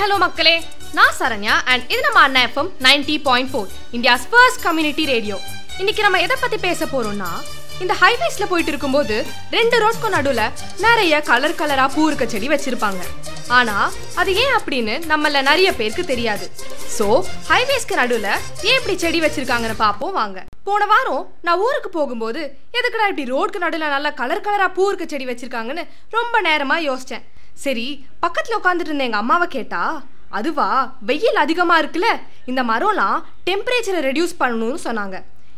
Hi hello மக்களே நான் Saranya and இது நம்ம Anna FM ninety point four India's first community radio இன்னைக்கு நம்ம எதை பத்தி பேச போறோம்னா இந்த ஹைவேஸ்ல போயிட்டு இருக்கும்போது ரெண்டு ரோட்க்கும் நடுவுல நிறைய கலர் கலரா பூ இருக்க செடி வச்சிருப்பாங்க. ஆனா அது ஏன் அப்படின்னு நம்மள நிறைய பேருக்கு தெரியாது. சோ ஹைவேஸ்க்கு நடுவுல ஏன் இப்படி செடி வச்சிருக்காங்கன்னு பாப்போம் வாங்க. போன வாரம் நான் ஊருக்கு போகும்போது எதுக்குடா இப்படி ரோடுக்கு நடுவுல நல்ல கலர் கலரா பூ இருக்க செடி வச்சிருக்காங்கன்னு ரொம்ப நேரமா யோசிச்சேன். சரி பக்கத்தில் உட்காந்துட்டு இருந்த அம்மாவை கேட்டா அதுவா வெயில் அதிகமாக இருக்குல்ல இந்த மரம்லாம் டெம்பரேச்சரை ரெடியூஸ் பண்ணணும்னு சொன்னாங்க.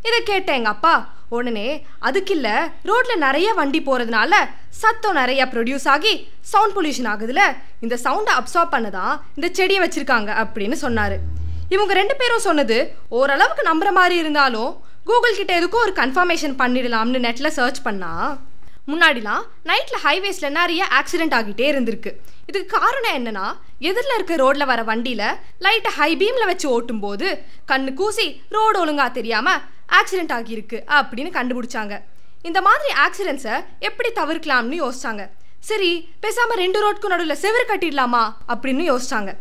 இதை கேட்டேன் எங்கள் அப்பா உடனே அதுக்கு இல்லை ரோட்டில் நிறைய வண்டி போகிறதுனால சத்தம் நிறைய ப்ரொடியூஸ் ஆகி சவுண்ட் பொல்யூஷன் ஆகுதுல இந்த சவுண்டை அப்சார்ப் பண்ணதான் இந்த செடியை வச்சுருக்காங்க அப்படின்னு சொன்னார். இவங்க ரெண்டு பேரும் சொன்னது ஓரளவுக்கு நம்புற மாதிரி இருந்தாலும் கூகுள் கிட்ட எதுக்கும் ஒரு கன்ஃபர்மேஷன் பண்ணிடலாம்னு நெட்டில் சர்ச் பண்ணால் முன்னாடிலாம் நைட்டில் ஹைவேஸில் நிறைய ஆக்சிடென்ட் ஆகிட்டே இருந்திருக்கு. இதுக்கு காரணம் என்னன்னா எதிரில் இருக்க ரோட்டில் வர வண்டியில் லைட்டை ஹை பீமில் வச்சு ஓட்டும் போது கண்ணு கூசி ரோடு ஒழுங்காக தெரியாமல் ஆக்சிடென்ட் ஆகியிருக்கு அப்படின்னு கண்டுபிடிச்சாங்க. இந்த மாதிரி ஆக்சிடென்ட்ஸை எப்படி தவிர்க்கலாம்னு யோசிச்சாங்க. சரி பேசாமல் ரெண்டு ரோட்க்கு நடுவில் செவுரு கட்டிடலாமா அப்படின்னு யோசிச்சாங்க.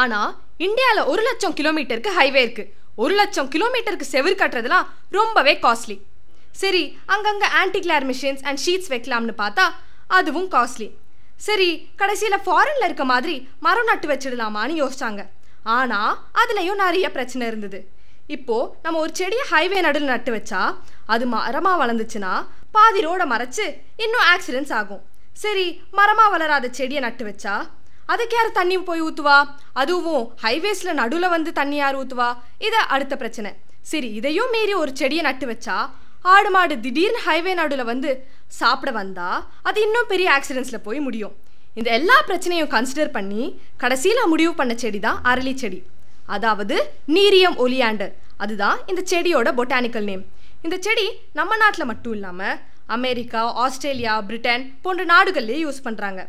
ஆனால் இந்தியாவில் ஒரு லட்சம் கிலோமீட்டருக்கு ஹைவே இருக்கு. ஒரு லட்சம் கிலோமீட்டருக்கு செவுரு கட்டுறதுலாம் ரொம்பவே காஸ்ட்லி சரி அங்கங்கே anti glare machines and sheets வைக்கலாம்னு பார்த்தா அதுவும் காஸ்ட்லி சரி கடைசியில் ஃபாரினில் இருக்க மாதிரி மரம் நட்டு வச்சிடலாமான்னு யோசிச்சாங்க. ஆனால் அதுலேயும் நிறைய பிரச்சனை இருந்தது. இப்போது நம்ம ஒரு செடியை ஹைவே நடுவில் நட்டு வச்சா அது மரமாக வளர்ந்துச்சுன்னா பாதி ரோடை மறைச்சு இன்னும் ஆக்சிடென்ட்ஸ் ஆகும். சரி மரமாக வளராத செடியை நட்டு வச்சா அதுக்கு யார் தண்ணி போய் ஊற்றுவா அதுவும் ஹைவேஸில் நடுவில் வந்து தண்ணி யார் ஊற்றுவா இது அடுத்த பிரச்சனை. சரி இதையும் மீறி ஒரு செடியை நட்டு வச்சா ஆடு மாடு திடீர்னு ஹைவே நடுவில் வந்து சாப்பிட வந்தா அது இன்னும் பெரிய ஆக்சிடென்ட்ஸில் போய் முடியும். இந்த எல்லா பிரச்சனையும் கன்சிடர் பண்ணி கடைசியில் முடிவு பண்ண செடி தான் அரளி செடி. அதாவது நீரியம் ஒலியாண்டர். அதுதான் இந்த செடியோட பொட்டானிக்கல் நேம் இந்த செடி நம்ம நாட்டில் மட்டும் இல்லாமல் அமெரிக்கா ஆஸ்திரேலியா பிரிட்டன் போன்ற நாடுகள்லேயே யூஸ் பண்ணுறாங்க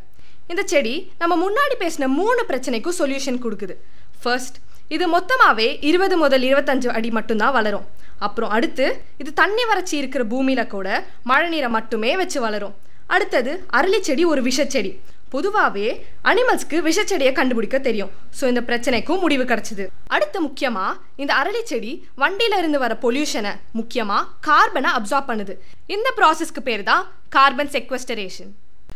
இந்த செடி நம்ம முன்னாடி பேசின மூணு பிரச்சனைக்கும் சொல்யூஷன் கொடுக்குது. ஃபர்ஸ்ட் இது மொத்தமாகவே இருபது முதல் இருபத்தஞ்சு அடி மட்டும்தான் வளரும். அப்புறம் அடுத்து இது தண்ணி வறட்சி இருக்கிற பூமியில் கூட மழை நீரை மட்டுமே வச்சு வளரும். அடுத்தது அரளி செடி ஒரு விஷச்செடி. பொதுவாகவே அனிமல்ஸ்க்கு விஷச்செடியை கண்டுபிடிக்க தெரியும். ஸோ இந்த பிரச்சனைக்கும் முடிவு கிடைச்சிது. அடுத்து முக்கியமாக இந்த அரளி செடி வண்டியில இருந்து வர பொல்யூஷனை முக்கியமாக கார்பனை அப்சார்ப் பண்ணுது. இந்த ப்ராசஸ்க்கு பேர் தான் கார்பன் செக்வஸ்டரேஷன்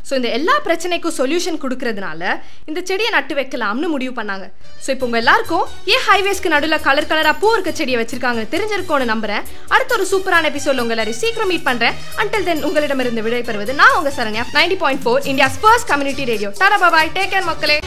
ஸோ இந்த எல்லா பிரச்சனைக்கும் சொல்யூஷன் கொடுக்கறதுனால இந்த செடியை நட்டு வைக்கலாம்னு முடிவு பண்ணாங்க. ஸோ இப்போ உங்கள் எல்லாருக்கும் ஏன் ஹைவேஸ்க்கு நடுவில் கலர் கலராக பூ இருக்க செடியை வச்சிருக்காங்க தெரிஞ்சிருக்கோம்னு நம்புறேன். அடுத்த ஒரு சூப்பரான எபிசோட் உங்க எல்லாரும் சீக்கிரம் மீட் பண்ணுறேன் அண்டில் தென் உங்களிடமிருந்து விடை பெறுவது நான் உங்கள் Saranya ninety point four India's first community radio tata bye bye take care மக்களே.